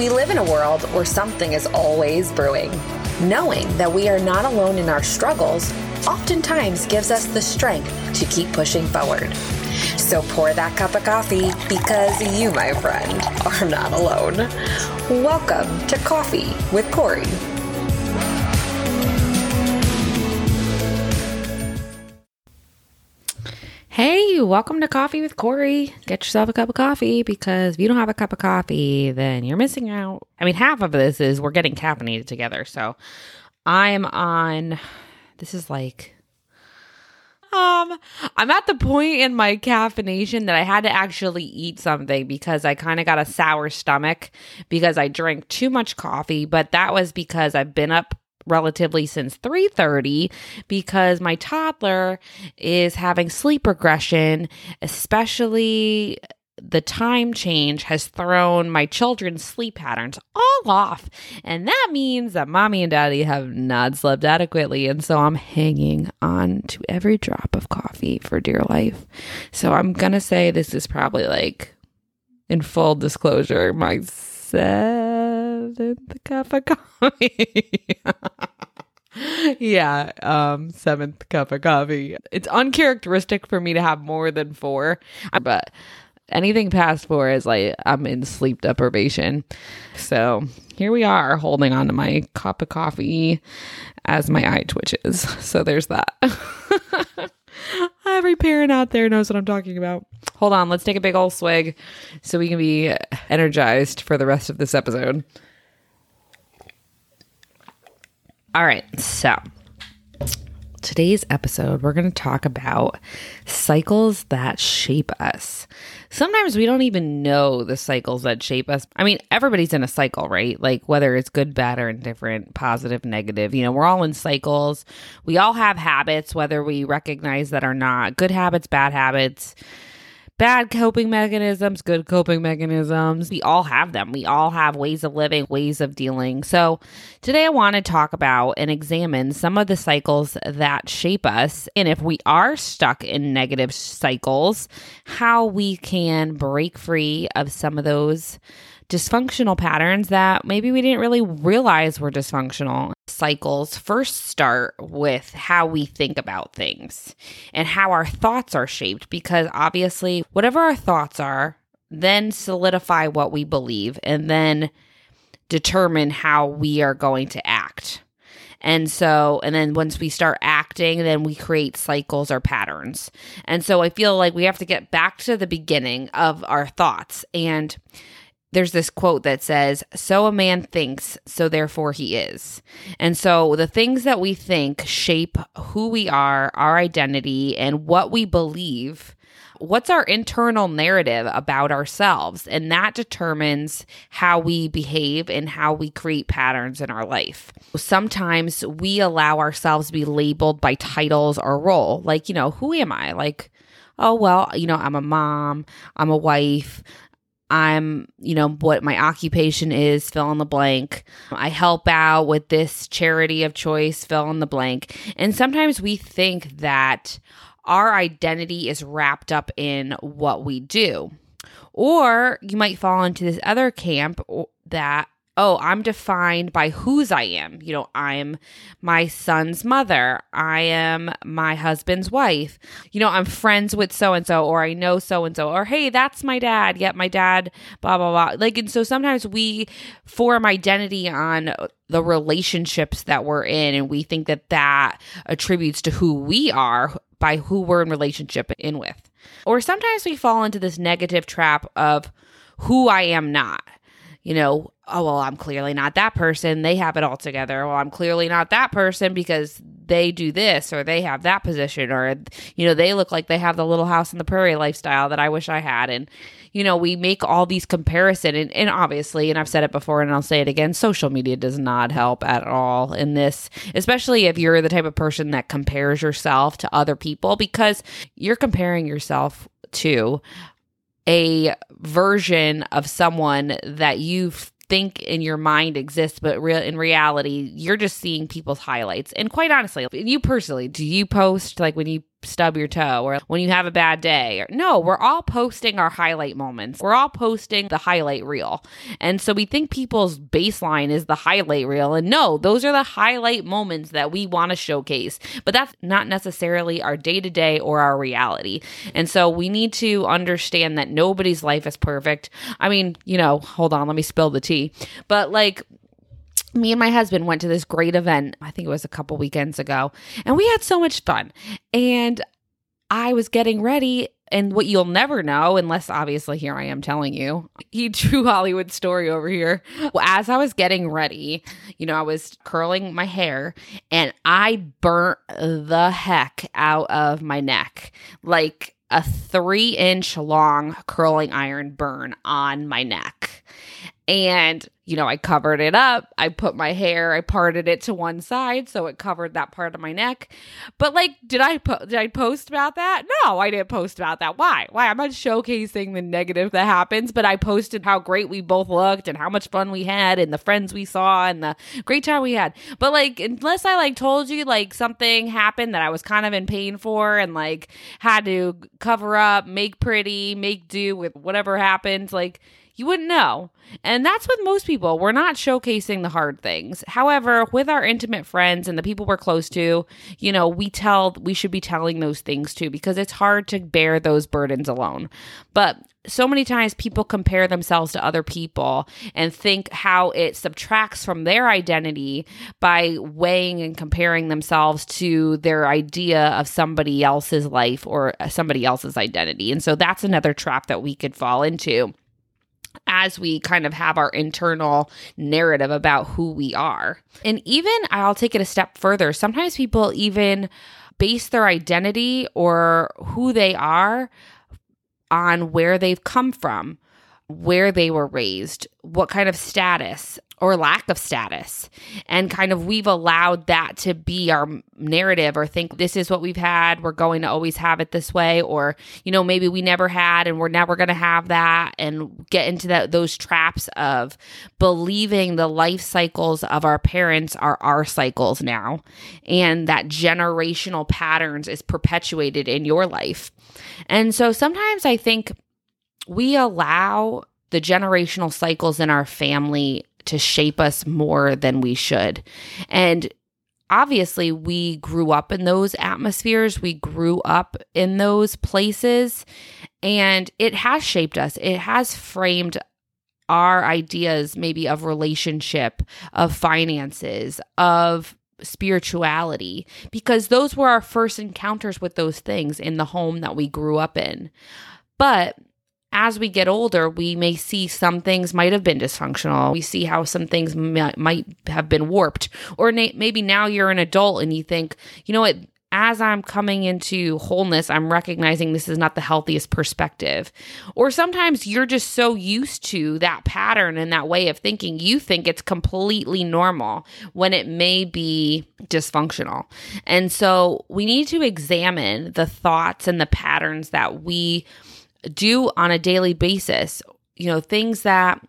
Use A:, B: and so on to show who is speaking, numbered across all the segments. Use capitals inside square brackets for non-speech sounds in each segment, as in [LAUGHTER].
A: We live in a world where something is always brewing. Knowing that we are not alone in our struggles oftentimes gives us the strength to keep pushing forward. So pour that cup of coffee because you, my friend, are not alone. Welcome to Coffee with
B: Cori. Welcome to Coffee with Cori. Get yourself a cup of coffee because if you don't have a cup of coffee, then you're missing out. I mean, half of this is we're getting caffeinated together. So I'm on, this is like, um, I'm at the point in my caffeination that I had to actually eat something because I kind of got a sour stomach because I drank too much coffee, but that was because I've been up relatively since 3:30 because my toddler is having sleep regression especially the time change has thrown my children's sleep patterns all off. And that means that mommy and daddy have not slept adequately. And so I'm hanging on to every drop of coffee for dear life. So I'm going to say this is probably like, in full disclosure, my seventh cup of coffee. yeah, um, seventh cup of coffee. It's uncharacteristic for me to have more than four, but anything past four is like I'm in sleep deprivation. So here we are holding on to my cup of coffee as my eye twitches. So there's that. [LAUGHS] Every parent out there knows what I'm talking about. Hold on, let's take a big old swig so we can be energized for the rest of this episode. All right, so today's episode, we're going to talk about cycles that shape us. Sometimes we don't even know the cycles that shape us. I mean, everybody's in a cycle, right? Like whether it's good, bad, or indifferent, positive, negative, you know, we're all in cycles. We all have habits, whether we recognize that or not good habits, bad habits bad coping mechanisms, good coping mechanisms. We all have them. We all have ways of living, ways of dealing. So, today I want to talk about and examine some of the cycles that shape us. And if we are stuck in negative cycles, how we can break free of some of those dysfunctional patterns that maybe we didn't really realize were dysfunctional. Cycles first start with how we think about things and how our thoughts are shaped, because obviously, whatever our thoughts are, then solidify what we believe and then determine how we are going to act. And so, and then once we start acting, then we create cycles or patterns. And so I feel like we have to get back to the beginning of our thoughts. And there's this quote that says, So a man thinks, so therefore he is. And so the things that we think shape who we are, our identity, and what we believe. What's our internal narrative about ourselves? And that determines how we behave and how we create patterns in our life. Sometimes we allow ourselves to be labeled by titles or role. Like, you know, who am I? Like, oh, well, you know, I'm a mom, I'm a wife, I'm, you know, what my occupation is, fill in the blank. I help out with this charity of choice, fill in the blank. And sometimes we think that our identity is wrapped up in what we do. Or you might fall into this other camp that oh, I'm defined by whose I am. You know, I'm my son's mother. I am my husband's wife. You know, I'm friends with so and so, or I know so and so, or hey, that's my dad. Yep, my dad, blah, blah, blah. Like, and so sometimes we form identity on the relationships that we're in, and we think that that attributes to who we are by who we're in relationship in with. Or sometimes we fall into this negative trap of who I am not you know, oh, well, I'm clearly not that person. They have it all together. Well, I'm clearly not that person because they do this or they have that position or, you know, they look like they have the little house in the prairie lifestyle that I wish I had. And, you know, we make all these comparison and, and obviously, and I've said it before and I'll say it again, social media does not help at all in this, especially if you're the type of person that compares yourself to other people because you're comparing yourself to a version of someone that you think in your mind exists, but real in reality, you're just seeing people's highlights. And quite honestly, you personally, do you post like when you stub your toe or when you have a bad day. No, we're all posting our highlight moments. We're all posting the highlight reel. And so we think people's baseline is the highlight reel. And no, those are the highlight moments that we want to showcase. But that's not necessarily our day to day or our reality. And so we need to understand that nobody's life is perfect. I mean, you know, hold on, let me spill the tea. But like, me and my husband went to this great event. I think it was a couple weekends ago, and we had so much fun. And I was getting ready, and what you'll never know, unless obviously here I am telling you, [LAUGHS] he true Hollywood story over here. Well, as I was getting ready, you know, I was curling my hair, and I burnt the heck out of my neck, like a three inch long curling iron burn on my neck. And you know, I covered it up. I put my hair, I parted it to one side so it covered that part of my neck. But like, did I po- did I post about that? No, I didn't post about that. Why? Why? I'm not showcasing the negative that happens, but I posted how great we both looked and how much fun we had and the friends we saw and the great time we had. But like, unless I like told you like something happened that I was kind of in pain for and like had to cover up, make pretty, make do with whatever happened, like you wouldn't know. And that's with most people. We're not showcasing the hard things. However, with our intimate friends and the people we're close to, you know, we tell, we should be telling those things too because it's hard to bear those burdens alone. But so many times people compare themselves to other people and think how it subtracts from their identity by weighing and comparing themselves to their idea of somebody else's life or somebody else's identity. And so that's another trap that we could fall into as we kind of have our internal narrative about who we are. And even I'll take it a step further. Sometimes people even base their identity or who they are on where they've come from, where they were raised, what kind of status, or lack of status. And kind of we've allowed that to be our narrative or think this is what we've had. We're going to always have it this way. Or, you know, maybe we never had and we're never going to have that and get into that, those traps of believing the life cycles of our parents are our cycles now. And that generational patterns is perpetuated in your life. And so sometimes I think we allow the generational cycles in our family to shape us more than we should. And obviously, we grew up in those atmospheres, we grew up in those places, and it has shaped us. It has framed our ideas, maybe of relationship, of finances, of spirituality, because those were our first encounters with those things in the home that we grew up in. But as we get older, we may see some things might have been dysfunctional. We see how some things might, might have been warped. Or na- maybe now you're an adult and you think, you know what, as I'm coming into wholeness, I'm recognizing this is not the healthiest perspective. Or sometimes you're just so used to that pattern and that way of thinking, you think it's completely normal when it may be dysfunctional. And so we need to examine the thoughts and the patterns that we do on a daily basis. You know, things that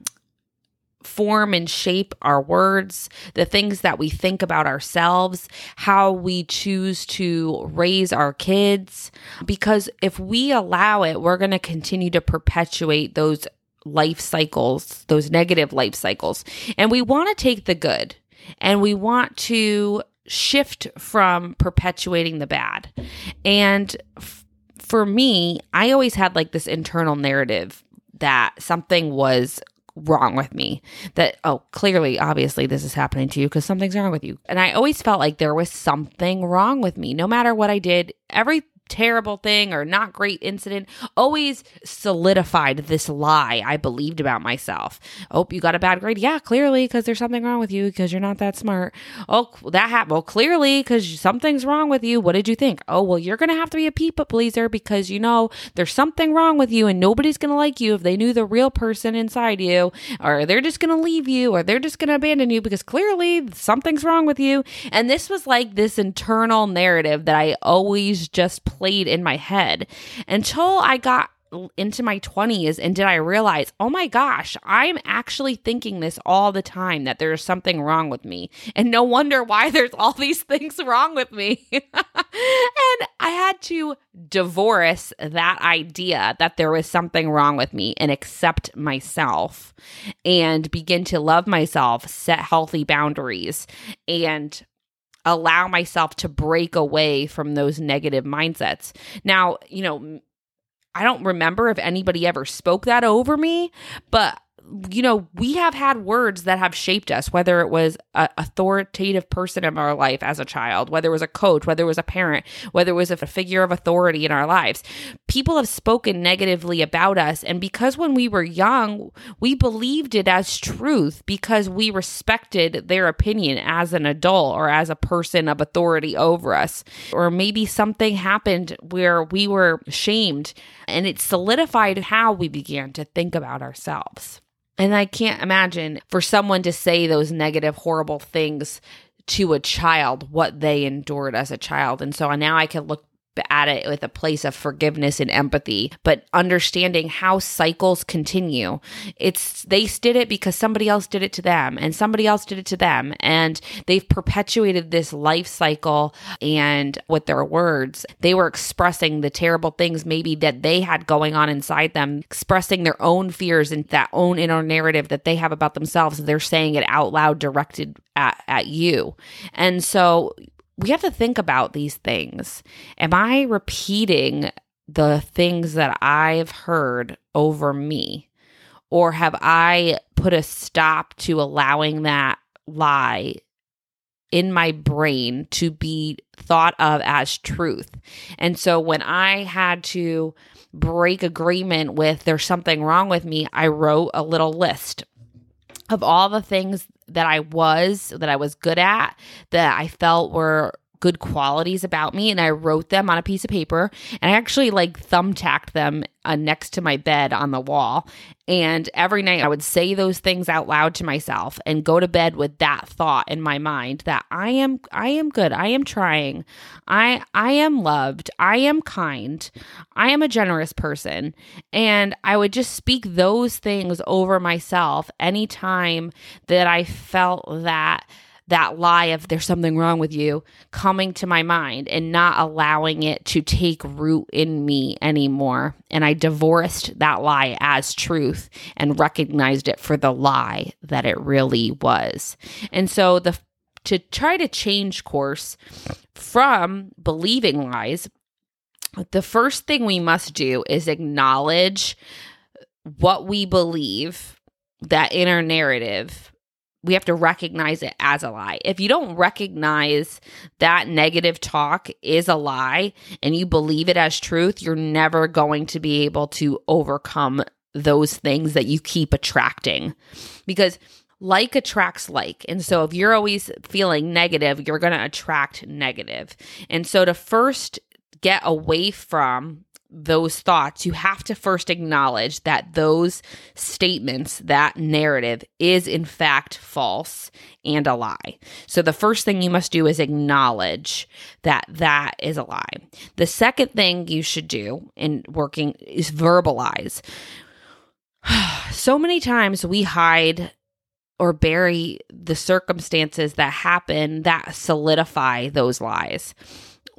B: form and shape our words, the things that we think about ourselves, how we choose to raise our kids. Because if we allow it, we're going to continue to perpetuate those life cycles, those negative life cycles. And we want to take the good and we want to shift from perpetuating the bad. And for me, I always had like this internal narrative that something was wrong with me. That, oh, clearly, obviously, this is happening to you because something's wrong with you. And I always felt like there was something wrong with me. No matter what I did, every terrible thing or not great incident always solidified this lie I believed about myself. Oh, you got a bad grade? Yeah, clearly because there's something wrong with you because you're not that smart. Oh, that happened. Well, clearly because something's wrong with you. What did you think? Oh, well, you're going to have to be a people pleaser because you know there's something wrong with you and nobody's going to like you if they knew the real person inside you or they're just going to leave you or they're just going to abandon you because clearly something's wrong with you. And this was like this internal narrative that I always just played in my head until I got into my 20s and did I realize, oh my gosh, I'm actually thinking this all the time that there's something wrong with me. And no wonder why [LAUGHS] there's all these things wrong with me. [LAUGHS] and I had to divorce that idea that there was something wrong with me and accept myself and begin to love myself, set healthy boundaries, and allow myself to break away from those negative mindsets. Now, you know, I don't remember if anybody ever spoke that over me, but you know, we have had words that have shaped us, whether it was an authoritative person in our life as a child, whether it was a coach, whether it was a parent, whether it was a figure of authority in our lives. People have spoken negatively about us. And because when we were young, we believed it as truth because we respected their opinion as an adult or as a person of authority over us. Or maybe something happened where we were shamed and it solidified how we began to think about ourselves. And I can't imagine for someone to say those negative, horrible things to a child, what they endured as a child. And so now I can look at it with a place of forgiveness and empathy, but understanding how cycles continue. It's they did it because somebody else did it to them and somebody else did it to them and they've perpetuated this life cycle and with their words, they were expressing the terrible things maybe that they had going on inside them, expressing their own fears and that own inner narrative that they have about themselves. They're saying it out loud directed at, at you. And so we have to think about these things. Am I repeating the things that I've heard over me? Or have I put a stop to allowing that lie in my brain to be thought of as truth? And so when I had to break agreement with there's something wrong with me, I wrote a little list of all the things that I was, that I was good at, that I felt were good qualities about me and I wrote them on a piece of paper and I actually like thumbtacked them uh, next to my bed on the wall. And every night I would say those things out loud to myself and go to bed with that thought in my mind that I am I am good. I am trying. I I am loved. I am kind. I am a generous person. And I would just speak those things over myself anytime that I felt that that lie of there's something wrong with you coming to my mind and not allowing it to take root in me anymore. And I divorced that lie as truth and recognized it for the lie that it really was. And so the to try to change course from believing lies, the first thing we must do is acknowledge what we believe, that inner narrative we have to recognize it as a lie. If you don't recognize that negative talk is a lie and you believe it as truth, you're never going to be able to overcome those things that you keep attracting because like attracts like. And so if you're always feeling negative, you're going to attract negative. And so to first get away from those thoughts, you have to first acknowledge that those statements, that narrative is in fact false and a lie. So the first thing you must do is acknowledge that that is a lie. The second thing you should do in working is verbalize. [SIGHS] so many times we hide or bury the circumstances that happen that solidify those lies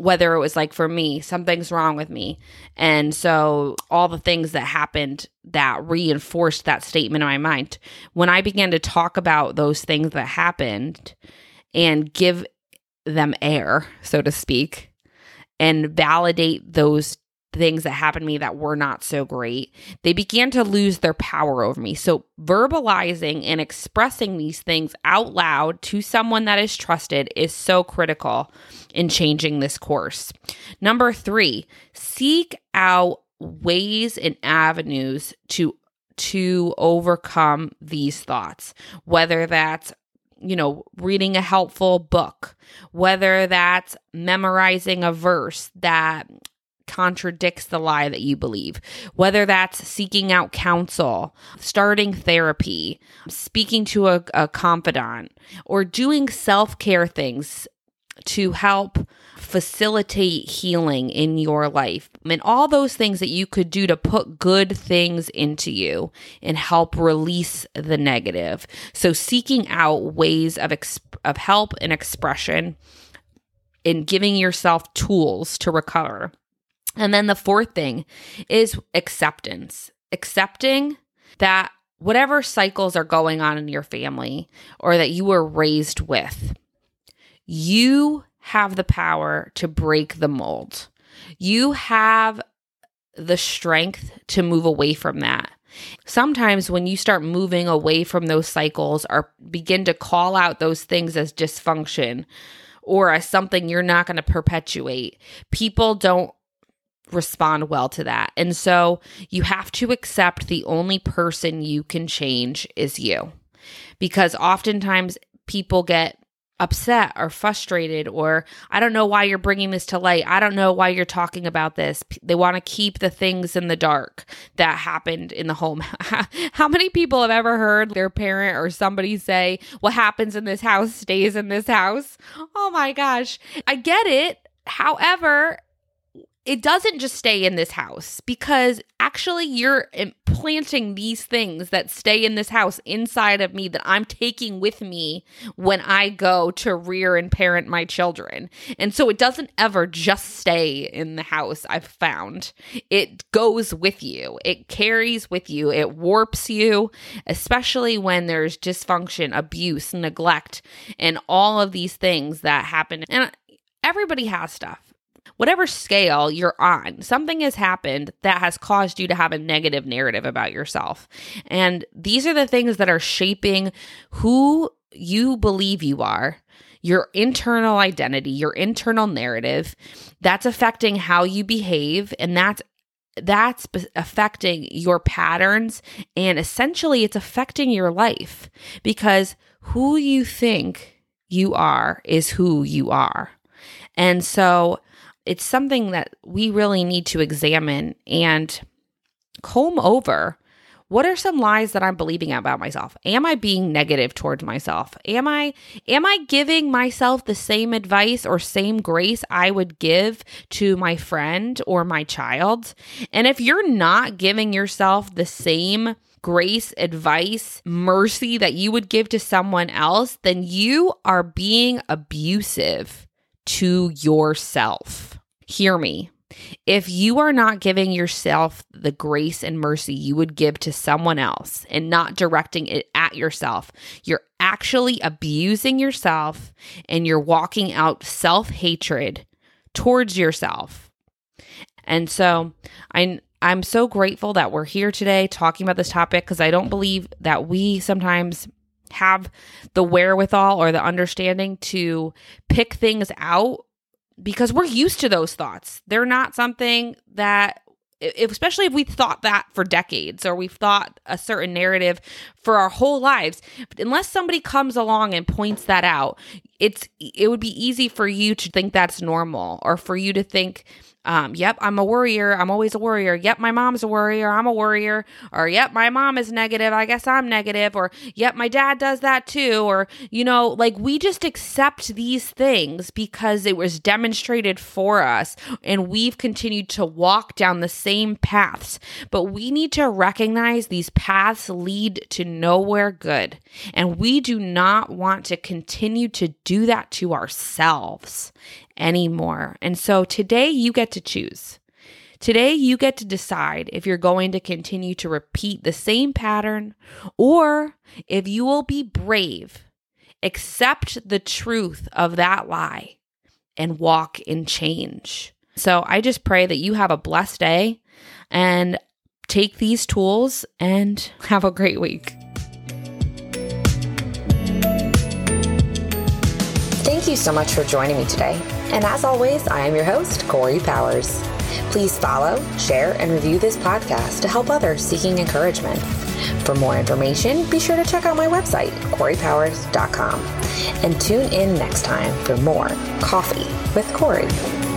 B: whether it was like for me, something's wrong with me. And so all the things that happened that reinforced that statement in my mind. When I began to talk about those things that happened and give them air, so to speak, and validate those things that happened to me that were not so great, they began to lose their power over me. So, verbalizing and expressing these things out loud to someone that is trusted is so critical in changing this course. Number three, seek out ways and avenues to to overcome these thoughts whether that's you know, reading a helpful book, whether that's memorizing a verse that contradicts the lie that you believe, whether that's seeking out counsel, starting therapy, speaking to a, a confidant, or doing self care things to help facilitate healing in your life and all those things that you could do to put good things into you and help release the negative. So seeking out ways of exp- of help and expression in giving yourself tools to recover. And then the fourth thing is acceptance. Accepting that whatever cycles are going on in your family or that you were raised with, you have the power to break the mold. You have the strength to move away from that. Sometimes when you start moving away from those cycles or begin to call out those things as dysfunction or as something you're not going to perpetuate, people don't respond well to that. And so you have to accept the only person you can change is you. Because oftentimes people get upset or frustrated or I don't know why you're bringing this to light. I don't know why you're talking about this. They want to keep the things in the dark that happened in the home. [LAUGHS] How many people have ever heard their parent or somebody say, "What happens in this house stays in this house?" Oh my gosh. I get it. However, it doesn't just stay in this house because actually you're implanting these things that stay in this house inside of me that I'm taking with me when I go to rear and parent my children. And so it doesn't ever just stay in the house, I've found. It goes with you, it carries with you, it warps you, especially when there's dysfunction, abuse, neglect, and all of these things that happen. And everybody has stuff whatever scale you're on, something has happened that has caused you to have a negative narrative about yourself. And these are the things that are shaping who you believe you are your internal identity, your internal narrative. That's affecting how you behave and that's that's affecting your patterns and essentially it's affecting your life because who you think you are is who you are. And so it's something that we really need to examine and comb over. What are some lies that I'm believing about myself? Am I being negative towards myself? Am I am I giving myself the same advice or same grace I would give to my friend or my child? And if you're not giving yourself the same grace, advice, mercy that you would give to someone else, then you are being abusive to yourself. Hear me. If you are not giving yourself the grace and mercy you would give to someone else and not directing it at yourself, you're actually abusing yourself and you're walking out self hatred towards yourself. And so I I'm so grateful that we're here today talking about this topic because I don't believe that we sometimes have the wherewithal or the understanding to pick things out because we're used to those thoughts. They're not something that especially if we thought that for decades or we've thought a certain narrative for our whole lives unless somebody comes along and points that out it's it would be easy for you to think that's normal or for you to think um, yep, I'm a worrier. I'm always a worrier. Yep, my mom's a worrier. I'm a worrier. Or, yep, my mom is negative. I guess I'm negative. Or, yep, my dad does that too. Or, you know, like we just accept these things because it was demonstrated for us and we've continued to walk down the same paths. But we need to recognize these paths lead to nowhere good. And we do not want to continue to do that to ourselves anymore. And so today you get to choose. Today, you get to decide if you're going to continue to repeat the same pattern or if you will be brave, accept the truth of that lie, and walk in change. So I just pray that you have a blessed day and take these tools and [LAUGHS] have a great week.
A: Thank you so much for joining me today. And as always, I am your host, Cori Powers. Please follow, share, and review this podcast to help others seeking encouragement. For more information, be sure to check out my website, CoriPowers.com. And tune in next time for more Coffee with Cori.